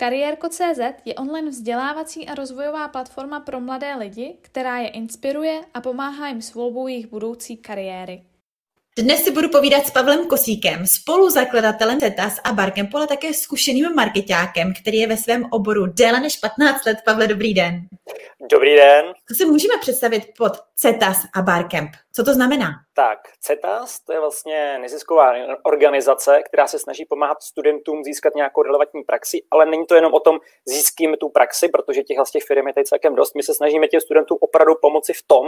Kariérko.cz je online vzdělávací a rozvojová platforma pro mladé lidi, která je inspiruje a pomáhá jim s volbou jejich budoucí kariéry. Dnes si budu povídat s Pavlem Kosíkem, spoluzakladatelem CETAS a Barkem, ale také zkušeným marketákem, který je ve svém oboru déle než 15 let. Pavle, dobrý den. Dobrý den. Co si můžeme představit pod CETAS a Barcamp? Co to znamená? Tak, CETAS to je vlastně nezisková organizace, která se snaží pomáhat studentům získat nějakou relevantní praxi, ale není to jenom o tom získíme tu praxi, protože těch vlastně firm je tady celkem dost. My se snažíme těm studentům opravdu pomoci v tom,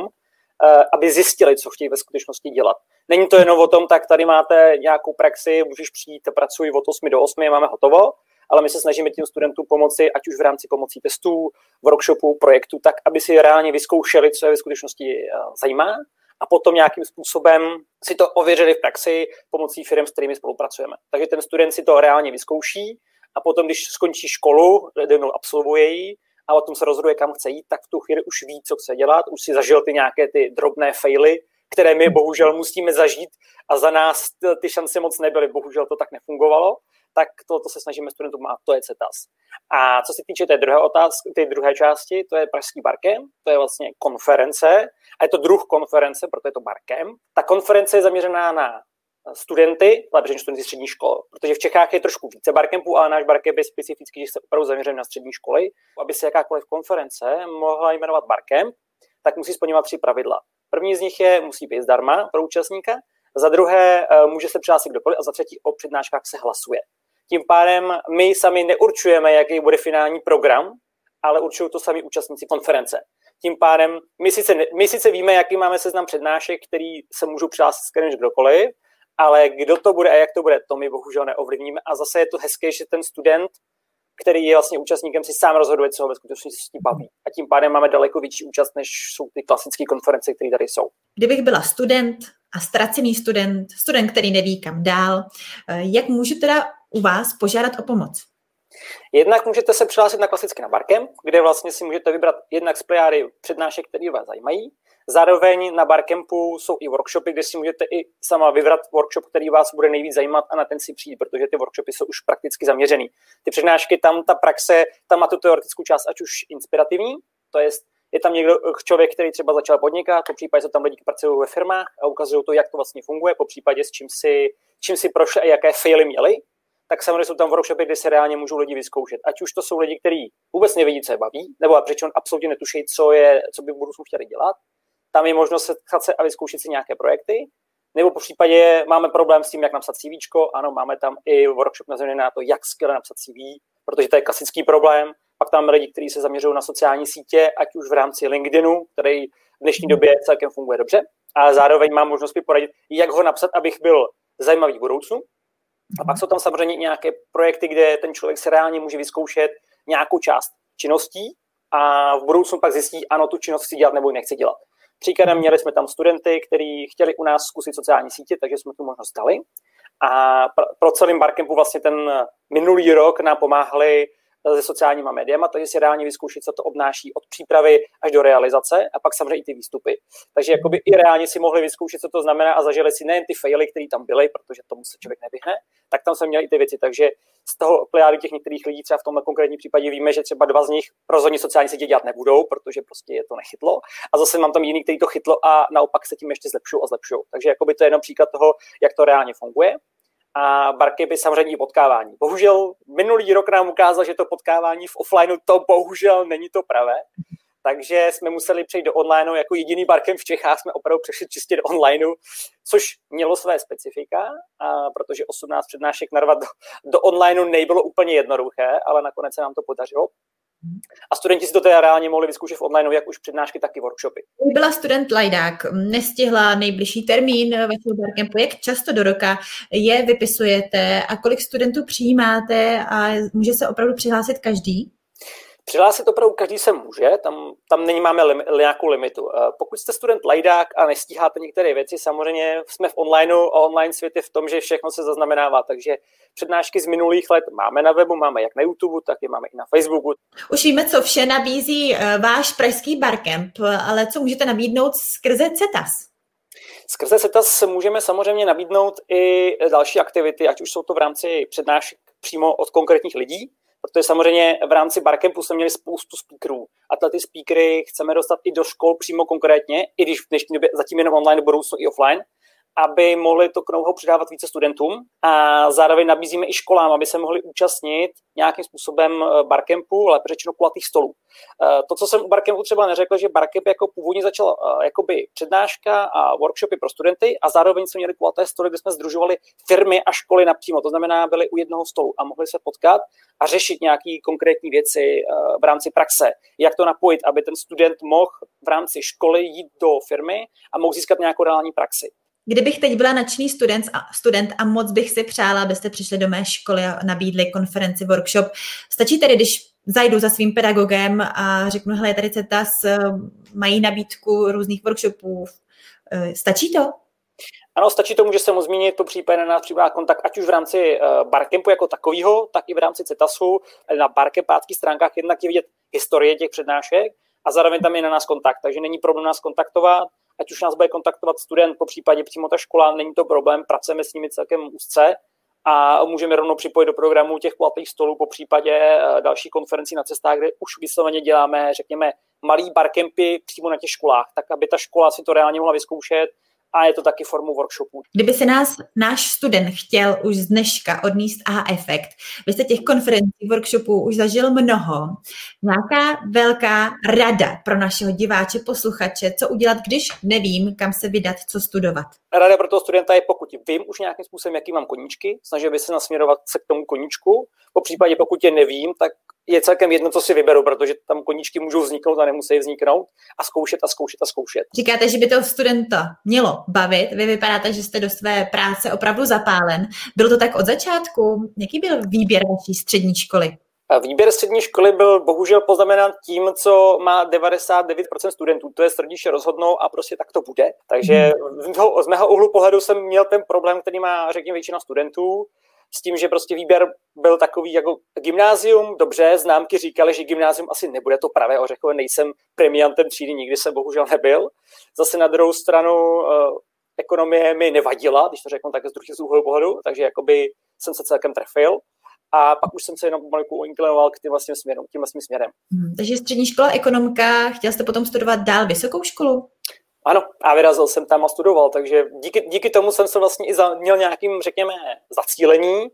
eh, aby zjistili, co chtějí ve skutečnosti dělat. Není to jenom o tom, tak tady máte nějakou praxi, můžeš přijít, pracuj od 8 do 8, máme hotovo, ale my se snažíme tím studentům pomoci, ať už v rámci pomocí testů, workshopů, projektů, tak, aby si reálně vyzkoušeli, co je ve skutečnosti eh, zajímá a potom nějakým způsobem si to ověřili v praxi pomocí firm, s kterými spolupracujeme. Takže ten student si to reálně vyzkouší a potom, když skončí školu, jednou absolvuje ji a o tom se rozhoduje, kam chce jít, tak v tu chvíli už ví, co chce dělat, už si zažil ty nějaké ty drobné faily, které my bohužel musíme zažít a za nás ty šance moc nebyly, bohužel to tak nefungovalo tak to, to se snažíme studentům a to je CETAS. A co se týče té druhé otázky, té druhé části, to je Pražský barkem, to je vlastně konference a je to druh konference, proto je to barkem. Ta konference je zaměřená na studenty, lepší studenty střední škol, protože v Čechách je trošku více barkempů, ale náš barkemp je specifický, že se opravdu zaměřen na střední školy. Aby se jakákoliv konference mohla jmenovat barkemp, tak musí splňovat tři pravidla. První z nich je, musí být zdarma pro účastníka, za druhé eh, může se přihlásit kdokoliv a za třetí o přednáškách se hlasuje. Tím pádem my sami neurčujeme, jaký bude finální program, ale určují to sami účastníci konference. Tím pádem my sice, my sice víme, jaký máme seznam přednášek, který se můžou přihlásit s kdokoliv, ale kdo to bude a jak to bude, to my bohužel neovlivníme. A zase je to hezké, že ten student, který je vlastně účastníkem, si sám rozhoduje, co ho ve skutečnosti baví. A tím pádem máme daleko větší účast, než jsou ty klasické konference, které tady jsou. Kdybych byla student a ztracený student, student, který neví kam dál, eh, jak můžu teda u vás požádat o pomoc? Jednak můžete se přihlásit na klasicky na Barkem, kde vlastně si můžete vybrat jednak z plejády přednášek, které vás zajímají. Zároveň na Barkempu jsou i workshopy, kde si můžete i sama vybrat workshop, který vás bude nejvíc zajímat a na ten si přijít, protože ty workshopy jsou už prakticky zaměřený. Ty přednášky, tam ta praxe, tam má tu teoretickou část, ať už inspirativní, to je je tam někdo, člověk, který třeba začal podnikat, po případě jsou tam lidi, kteří pracují ve firmách a ukazují to, jak to vlastně funguje, po případě s čím si, čím si prošli a jaké faily měli tak samozřejmě jsou tam workshopy, kde se reálně můžou lidi vyzkoušet. Ať už to jsou lidi, kteří vůbec nevědí, co je baví, nebo přičem absolutně netuší, co, je, co by v budoucnu chtěli dělat. Tam je možnost setkat se a vyzkoušet si nějaké projekty. Nebo po případě máme problém s tím, jak napsat CV. Ano, máme tam i workshop na na to, jak skvěle napsat CV, protože to je klasický problém. Pak tam lidi, kteří se zaměřují na sociální sítě, ať už v rámci LinkedInu, který v dnešní době celkem funguje dobře, ale zároveň mám možnost mi poradit, jak ho napsat, abych byl zajímavý v budoucnu, a pak jsou tam samozřejmě nějaké projekty, kde ten člověk se reálně může vyzkoušet nějakou část činností a v budoucnu pak zjistí, ano, tu činnost chci dělat nebo ji nechci dělat. Příkladem měli jsme tam studenty, kteří chtěli u nás zkusit sociální sítě, takže jsme tu možnost dali. A pro celým Barcampu vlastně ten minulý rok nám pomáhali se sociálníma médiama, takže si reálně vyzkoušet, co to obnáší od přípravy až do realizace a pak samozřejmě i ty výstupy. Takže jakoby i reálně si mohli vyzkoušet, co to znamená a zažili si nejen ty faily, které tam byly, protože tomu se člověk nevyhne, tak tam jsme měli i ty věci. Takže z toho plejády těch některých lidí třeba v tomhle konkrétním případě víme, že třeba dva z nich rozhodně sociální sítě dělat nebudou, protože prostě je to nechytlo. A zase mám tam jiný, který to chytlo a naopak se tím ještě zlepšují a zlepšují. Takže jakoby to je jenom příklad toho, jak to reálně funguje a barky by samozřejmě potkávání. Bohužel minulý rok nám ukázal, že to potkávání v offlineu to bohužel není to pravé. Takže jsme museli přejít do onlineu. Jako jediný barkem v Čechách jsme opravdu přešli čistě do onlineu, což mělo své specifika, a protože 18 přednášek narvat do, do onlineu nebylo úplně jednoduché, ale nakonec se nám to podařilo. A studenti si to teda reálně mohli vyzkoušet v online, jak už přednášky, tak i workshopy. Byla student Lajdák, nestihla nejbližší termín vašeho barcampu, jak často do roka je vypisujete a kolik studentů přijímáte a může se opravdu přihlásit každý? Přihlásit opravdu každý se může, tam, tam není máme lim, nějakou limitu. Eh, pokud jste student lajdák a nestíháte některé věci, samozřejmě jsme v onlineu a online svět je v tom, že všechno se zaznamenává, takže přednášky z minulých let máme na webu, máme jak na YouTube, tak je máme i na Facebooku. Už víme, co vše nabízí eh, váš pražský barcamp, ale co můžete nabídnout skrze CETAS? Skrze CETAS můžeme samozřejmě nabídnout i další aktivity, ať už jsou to v rámci přednášek přímo od konkrétních lidí, protože samozřejmě v rámci Barcampu jsme měli spoustu speakerů a tyhle ty speakery chceme dostat i do škol přímo konkrétně, i když v dnešní době zatím jenom online, budoucnu i offline, aby mohli to know přidávat více studentům a zároveň nabízíme i školám, aby se mohli účastnit nějakým způsobem eh, barkempu, ale řečeno kulatých stolů. Eh, to, co jsem u barkempu třeba neřekl, že barkemp jako původně začal eh, jakoby přednáška a workshopy pro studenty a zároveň jsme měli kulaté stoly, kde jsme združovali firmy a školy napřímo. To znamená, byli u jednoho stolu a mohli se potkat a řešit nějaké konkrétní věci v rámci praxe. Jak to napojit, aby ten student mohl v rámci školy jít do firmy a mohl získat nějakou reální praxi. Kdybych teď byla nadšený student a, student a moc bych si přála, abyste přišli do mé školy a nabídli konferenci, workshop, stačí tedy, když zajdu za svým pedagogem a řeknu, hele, tady CETAS eh, mají nabídku různých workshopů. Eh, stačí to? Ano, stačí tomu, že se mu zmínit, to případně na nás přibývá kontakt, ať už v rámci uh, Barcampu jako takového, tak i v rámci CETASu. Na Barcampáckých stránkách jednak je vidět historie těch přednášek a zároveň tam je na nás kontakt, takže není problém nás kontaktovat ať už nás bude kontaktovat student, po případě přímo ta škola, není to problém, pracujeme s nimi celkem úzce a můžeme rovnou připojit do programu těch kulatých stolů, po případě eh, další konferencí na cestách, kde už vysloveně děláme, řekněme, malý barkempy přímo na těch školách, tak aby ta škola si to reálně mohla vyzkoušet, a je to taky formou workshopu. Kdyby se nás náš student chtěl už z dneška odníst aha efekt, vy jste těch konferencí, workshopů už zažil mnoho, nějaká velká rada pro našeho diváče, posluchače, co udělat, když nevím, kam se vydat, co studovat? Rada pro toho studenta je, pokud vím už nějakým způsobem, jaký mám koníčky, snažil by se nasměrovat se k tomu koníčku, po případě pokud je nevím, tak je celkem jedno, co si vyberu, protože tam koníčky můžou vzniknout a nemusí vzniknout a zkoušet a zkoušet a zkoušet. Říkáte, že by to studenta mělo bavit. Vy vypadáte, že jste do své práce opravdu zapálen. Bylo to tak od začátku? Jaký byl výběr vaší střední školy? Výběr střední školy byl bohužel poznamenán tím, co má 99% studentů, to je středniště rozhodnou a prostě tak to bude. Takže z mého úhlu pohledu jsem měl ten problém, který má, řekněme, většina studentů, s tím, že prostě výběr byl takový jako gymnázium, dobře, známky říkali, že gymnázium asi nebude to pravé ořechové, nejsem premiantem třídy, nikdy jsem bohužel nebyl. Zase na druhou stranu uh, ekonomie mi nevadila, když to řeknu tak z druhého úhlu pohledu, takže jakoby jsem se celkem trefil a pak už jsem se jenom pomalinku inklinoval k tím vlastním směrem, tím vlastním směrem. Hmm, takže střední škola ekonomka, chtěl jste potom studovat dál vysokou školu? Ano, a vyrazil jsem tam a studoval, takže díky, díky tomu jsem se vlastně i za, měl nějakým, řekněme, zacílení,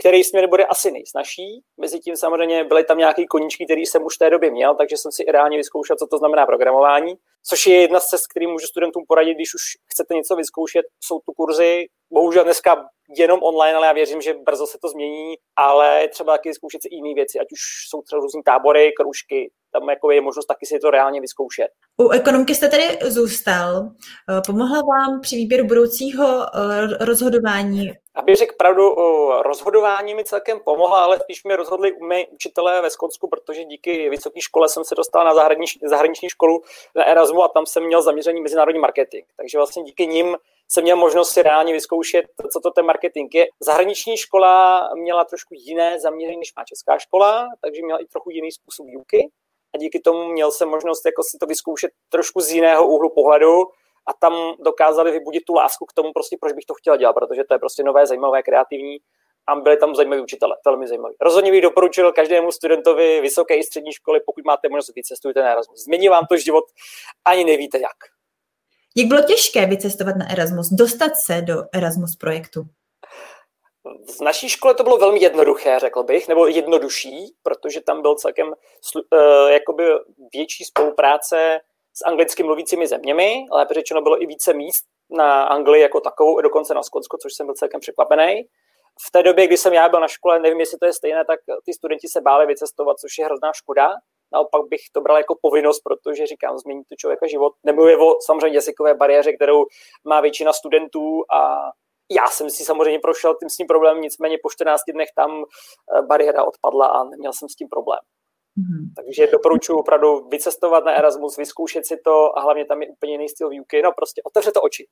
který směr bude asi nejsnažší. Mezitím samozřejmě byly tam nějaké koníčky, které jsem už v té době měl, takže jsem si reálně vyzkoušel, co to znamená programování, což je jedna z cest, který můžu studentům poradit, když už chcete něco vyzkoušet. Jsou tu kurzy, bohužel dneska jenom online, ale já věřím, že brzo se to změní, ale třeba taky zkoušet si jiné věci, ať už jsou třeba různý tábory, kroužky, tam jako je možnost taky si to reálně vyzkoušet. U ekonomky jste tedy zůstal. Eh, pomohla vám při výběru budoucího eh, rozhodování? Aby řekl pravdu, rozhodování mi celkem pomohla, ale spíš mi rozhodli mé učitelé ve Skotsku, protože díky vysoké škole jsem se dostal na zahraniční, zahraniční školu na Erasmu a tam jsem měl zaměřený mezinárodní marketing. Takže vlastně díky nim jsem měl možnost si reálně vyzkoušet, co to ten marketing je. Zahraniční škola měla trošku jiné zaměření než má česká škola, takže měla i trochu jiný způsob výuky a díky tomu měl jsem možnost jako si to vyzkoušet trošku z jiného úhlu pohledu a tam dokázali vybudit tu lásku k tomu, prostě proč bych to chtěl dělat, protože to je prostě nové, zajímavé, kreativní a byli tam zajímaví učitele, velmi zajímaví. Rozhodně bych doporučil každému studentovi vysoké i střední školy, pokud máte možnost vycestujte na Erasmus. Změní vám to život, ani nevíte jak. Jak bylo těžké vycestovat na Erasmus, dostat se do Erasmus projektu? V naší škole to bylo velmi jednoduché, řekl bych, nebo jednodušší, protože tam byl celkem uh, jakoby větší spolupráce s anglicky mluvícími zeměmi, ale řečeno bylo i více míst na Anglii jako takovou, dokonce na Skotsko, což jsem byl celkem překvapený. V té době, kdy jsem já byl na škole, nevím, jestli to je stejné, tak ty studenti se báli vycestovat, což je hrozná škoda. Naopak bych to bral jako povinnost, protože říkám, změní to člověka život. Nemluvě o samozřejmě jazykové bariéře, kterou má většina studentů a já jsem si samozřejmě prošel tím s tím problémem, nicméně po 14 dnech tam eh, bariéra odpadla a neměl jsem s tím problém. Mm-hmm. Takže doporučuji opravdu vycestovat na Erasmus, vyzkoušet si to a hlavně tam je úplně jiný styl výuky. No prostě otevře to oči.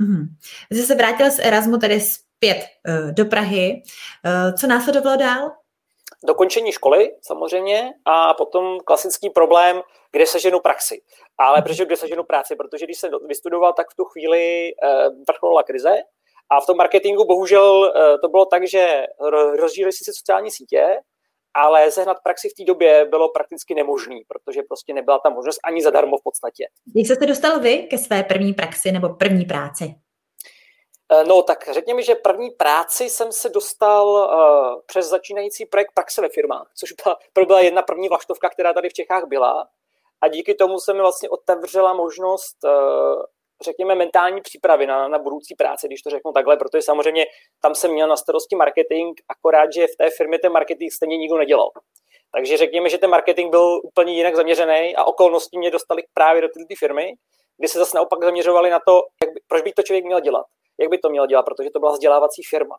Mm-hmm. Jsi se vrátil z Erasmu tedy zpět uh, do Prahy. Uh, co následovalo dál? Dokončení školy samozřejmě a potom klasický problém, kde seženu praxi. Ale proč kde seženu práci? Protože když jsem vystudoval, tak v tu chvíli vrcholila krize a v tom marketingu bohužel to bylo tak, že rozdílili si sociální sítě ale sehnat praxi v té době bylo prakticky nemožný, protože prostě nebyla ta možnost ani zadarmo v podstatě. Jak jste se dostal vy ke své první praxi nebo první práci? Eh, no, tak řekněme, že první práci jsem se dostal uh, přes začínající projekt praxe ve firmách, což byla, byla jedna první vlaštovka, která tady v Čechách byla. A díky tomu se mi vlastně otevřela možnost, uh, řekněme, mentální přípravy na, na budoucí práci, když to řeknu takhle, protože samozřejmě tam jsem měl na starosti marketing, akorát, že v té firmě ten marketing stejně nikdo nedělal. Takže řekněme, že ten marketing byl úplně jinak zaměřený a okolnosti mě dostali právě do této firmy, kdy se zase naopak zaměřovali na to, jak by, proč by to člověk měl dělat jak by to měl dělat, protože to byla vzdělávací firma.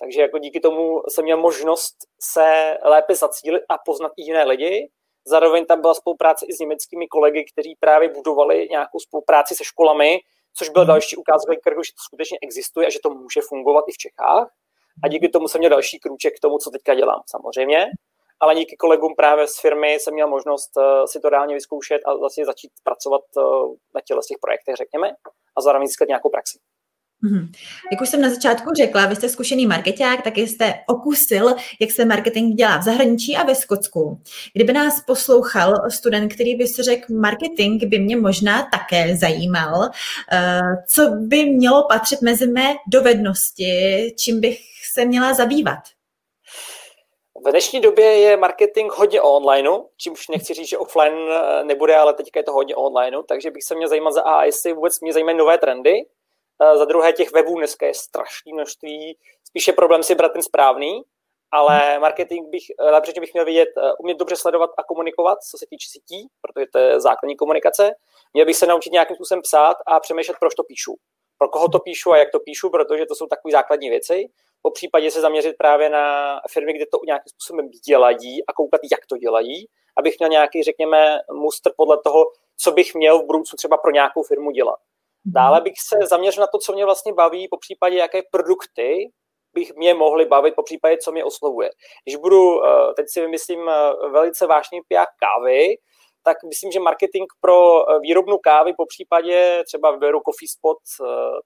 Takže jako díky tomu jsem měl možnost se lépe zacílit a poznat i jiné lidi. Zároveň tam byla spolupráce i s německými kolegy, kteří právě budovali nějakou spolupráci se školami, což byl mhm. další ukázka, že to skutečně existuje a že to může fungovat i v Čechách. A díky tomu jsem měl další krůček k tomu, co teďka dělám, samozřejmě. Ale díky kolegům právě z firmy jsem měl možnost eh, si to reálně vyzkoušet a vlastně začít pracovat eh, na těle z těch projektech, řekněme, a zároveň získat nějakou praxi. Mm-hmm. Jak už jsem na začátku řekla, vy jste zkušený marketák, tak jste okusil, jak se marketing dělá v zahraničí a ve Skotsku. Kdyby nás poslouchal student, který by si řekl, marketing by mě možná také zajímal, eh, co by mělo patřit mezi mé dovednosti, čím bych se měla zabývat? V dnešní době je marketing hodně online, čímž nechci říct, že offline eh, nebude, ale teďka je to hodně online, takže bych se měl zajímat za A, jestli vůbec mě zajímají nové trendy, za druhé, těch webů dneska je strašné množství. Spíše problém si brát ten správný, ale marketing bych, lepší bych měl vidět, eh, umět dobře sledovat a komunikovat, co se týče sítí, protože to je základní komunikace. Měl bych se naučit nějakým způsobem psát a přemýšlet, proč to píšu. Pro koho to píšu a jak to píšu, protože to jsou takové základní věci. Po případě se zaměřit právě na firmy, kde to nějakým způsobem dělají a koukat, jak to dělají, abych měl nějaký, řekněme, mustr podle toho, co bych měl v budoucnu třeba pro nějakou firmu dělat. Dále bych se zaměřil na to, co mě vlastně baví, po případě jaké produkty bych mě mohli bavit, po případě, co mě oslovuje. Když budu, eh, teď si vymyslím eh, velice vážný piják kávy, tak myslím, že marketing pro eh, výrobnu kávy, po případě třeba vyberu Coffee Spot,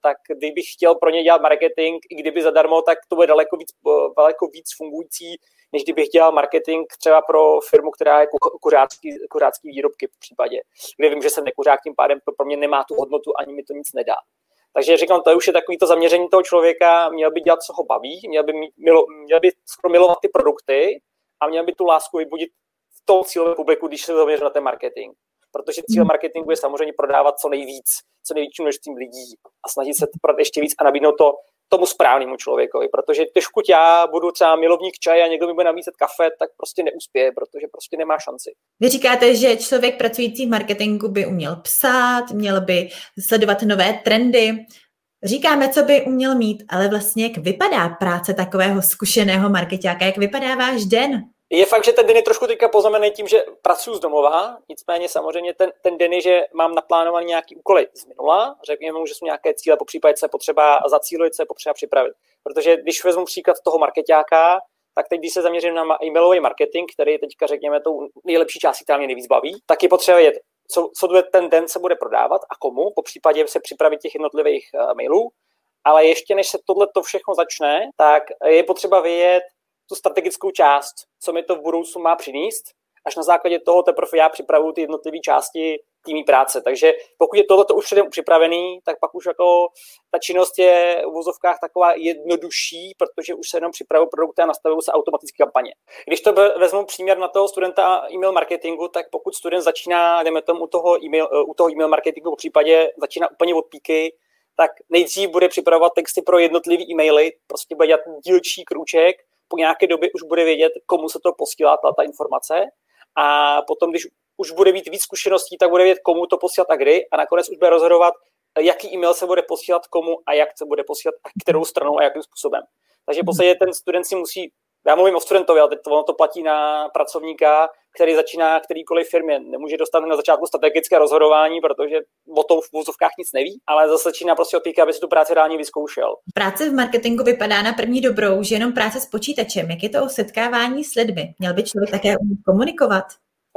tak kdybych chtěl pro ně dělat marketing, i kdyby zadarmo, tak to bude daleko víc, daleko víc fungující, než kdybych dělal marketing třeba pro firmu, která je kuřácký, kuřácký výrobky v případě, kde vím, že jsem nekuřák, tím pádem to pro mě nemá tu hodnotu, ani mi to nic nedá. Takže říkám, to už je takový to zaměření toho člověka, měl by dělat, co ho baví, měl by, milo, měl by skoro milovat ty produkty a měl by tu lásku vybudit v tom cílovém publiku, když se zaměří na ten marketing. Protože cíl hmm. marketingu je samozřejmě prodávat co nejvíc, co největším množstvím lidí a snažit se prodat ještě víc a nabídnout to tomu správnému člověkovi, protože když já budu třeba milovník čaje a někdo mi bude nabízet kafe, tak prostě neuspěje, protože prostě nemá šanci. Vy říkáte, že člověk pracující v marketingu by uměl psát, měl by sledovat nové trendy. Říkáme, co by uměl mít, ale vlastně jak vypadá práce takového zkušeného marketáka, jak vypadá váš den? Je fakt, že ten den je trošku teďka poznamený tím, že pracuji z domova, nicméně samozřejmě ten, ten den je, že mám naplánovaný nějaký úkoly z minula, řekněme že jsou nějaké cíle, po případě se potřeba zacílit, se potřeba připravit. Protože když vezmu příklad toho marketáka, tak teď, když se zaměřím na e-mailový marketing, který teďka, řekněme, tou nejlepší částí, která mě nejvíc baví, tak je potřeba vědět, co, co ten den se bude prodávat a komu, po případě se připravit těch jednotlivých uh, mailů. Ale ještě než se tohle to všechno začne, tak je potřeba vědět, tu strategickou část, co mi to v budoucnu má přinést, až na základě toho teprve já připravuju ty jednotlivé části týmí práce. Takže pokud je tohle už předem připravený, tak pak už jako ta činnost je v vozovkách taková jednodušší, protože už se jenom připravují produkty a nastavují se automatické kampaně. Když to vezmu příměr na toho studenta e-mail marketingu, tak pokud student začíná, jdeme tomu u toho e-mail, u toho e-mail marketingu, v případě začíná úplně od píky, tak nejdřív bude připravovat texty pro jednotlivé e-maily, prostě bude dělat dílčí krůček, po nějaké době už bude vědět, komu se to posílá ta, ta informace a potom, když už bude mít víc zkušeností, tak bude vědět, komu to posílat a kdy a nakonec už bude rozhodovat, jaký e-mail se bude posílat komu a jak se bude posílat a kterou stranou a jakým způsobem. Takže v podstatě ten student si musí já mluvím o studentovi, ale teď to, ono to platí na pracovníka, který začíná kterýkoliv firmě. Nemůže dostat na začátku strategické rozhodování, protože o tom v vůzovkách nic neví, ale zase začíná prostě opíkat, aby si tu práci reálně vyzkoušel. Práce v marketingu vypadá na první dobrou, že jenom práce s počítačem. Jak je to o setkávání s lidmi? Měl by člověk také umět komunikovat?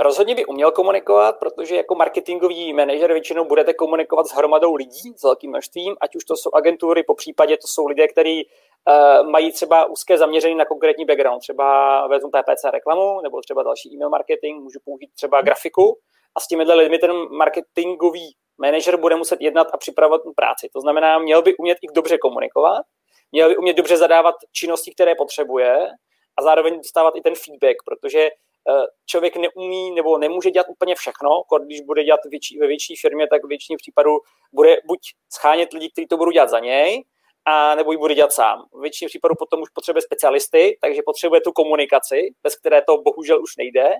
Rozhodně by uměl komunikovat, protože jako marketingový manažer většinou budete komunikovat s hromadou lidí, s velkým množstvím, ať už to jsou agentury, po případě to jsou lidé, kteří uh, mají třeba úzké zaměření na konkrétní background. Třeba vezmu PPC reklamu, nebo třeba další e-mail marketing, můžu použít třeba grafiku a s těmihle lidmi ten marketingový manažer bude muset jednat a připravovat práci. To znamená, měl by umět i dobře komunikovat, měl by umět dobře zadávat činnosti, které potřebuje a zároveň dostávat i ten feedback, protože člověk neumí nebo nemůže dělat úplně všechno, když bude dělat větší, ve větší firmě, tak v většině případů bude buď schánět lidi, kteří to budou dělat za něj, a nebo ji bude dělat sám. V většině případů potom už potřebuje specialisty, takže potřebuje tu komunikaci, bez které to bohužel už nejde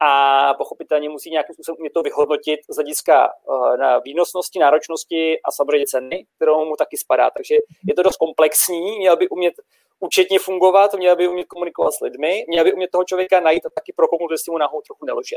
a pochopitelně musí nějakým způsobem umět to vyhodnotit z hlediska uh, na výnosnosti, náročnosti a samozřejmě ceny, kterou mu taky spadá. Takže je to dost komplexní, měl by umět účetně fungovat, měl by umět komunikovat s lidmi, měl by umět toho člověka najít a taky prokouknout, jestli mu náhodou trochu nelože.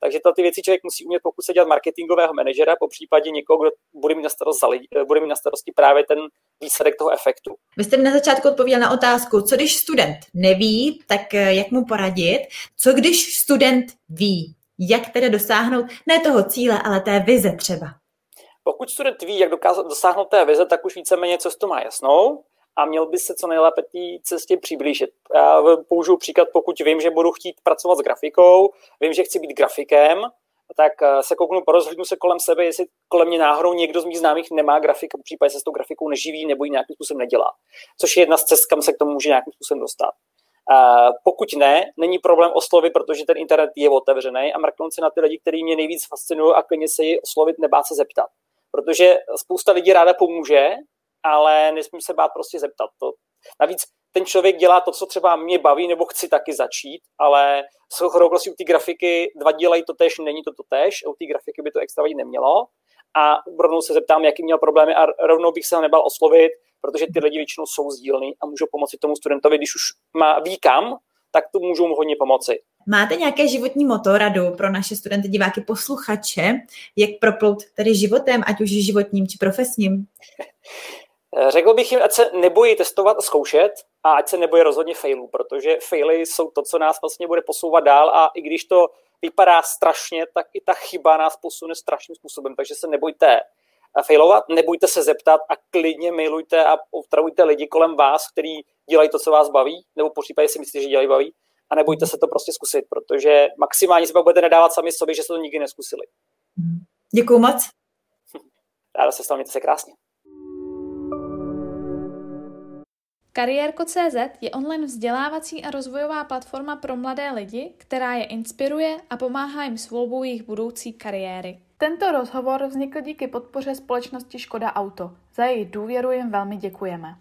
Takže ty věci člověk musí umět, pokud se dělat marketingového manažera, po případě někoho, kdo bude mít na, starost lidi, bude mít na starosti právě ten výsledek toho efektu. Vy jste na začátku odpověděl na otázku, co když student neví, tak eh, jak mu poradit? Co když student ví? Jak tedy dosáhnout ne toho cíle, ale té vize třeba? Pokud student ví, jak dokázat dosáhnout té vize, tak už víceméně to má jasnou a měl by se co nejlépe té cestě přiblížit. Já použiju příklad, pokud vím, že budu chtít pracovat s grafikou, vím, že chci být grafikem, tak eh, se kouknu, porozhlídnu se kolem sebe, jestli kolem mě náhodou někdo z mých známých nemá grafika, případě se s tou grafikou neživí nebo ji nějakým způsobem nedělá. Což je jedna z cest, kam se k tomu může nějakým způsobem dostat. Uh, pokud ne, není problém oslovit, protože ten internet je otevřený a mrknout se na ty lidi, kteří mě nejvíc fascinují a klidně se ji oslovit, nebát se zeptat. Protože spousta lidí ráda pomůže, ale nesmím se bát prostě zeptat. To. Navíc ten člověk dělá to, co třeba mě baví, nebo chci taky začít, ale s okolností u té grafiky dva dělají to tež, není to to tež, u té grafiky by to extra vadit nemělo a rovnou se zeptám, jaký měl problémy a rovnou bych se nebal oslovit, protože ty lidi většinou jsou sdílný a můžou pomoci tomu studentovi, když už má ví kam, tak tu můžou mu hodně pomoci. Máte nějaké životní moto, radu pro naše studenty, diváky, posluchače, jak proplout tady životem, ať už životním či profesním? Eh, řekl bych jim, ať se nebojí testovat a zkoušet a ať se nebojí rozhodně failů, protože faily jsou to, co nás vlastně bude posouvat dál a i když to vypadá strašně, tak i ta chyba nás posune strašným způsobem, takže se nebojte eh, failovat, nebojte se zeptat a klidně mailujte a otravujte lidi kolem vás, kteří dělají to, co vás baví, nebo po případě si myslíte, že dělají baví a nebojte se to prostě zkusit, protože maximálně se pak budete nedávat sami sobě, že jste to nikdy neskusili. Děkuji moc. Ráda se s vámi, se krásně. Kariérko.cz je online vzdělávací a rozvojová platforma pro mladé lidi, která je inspiruje a pomáhá jim s volbou jejich budoucí kariéry. Tento rozhovor vznikl díky podpoře společnosti Škoda Auto. Za její důvěru jim velmi děkujeme.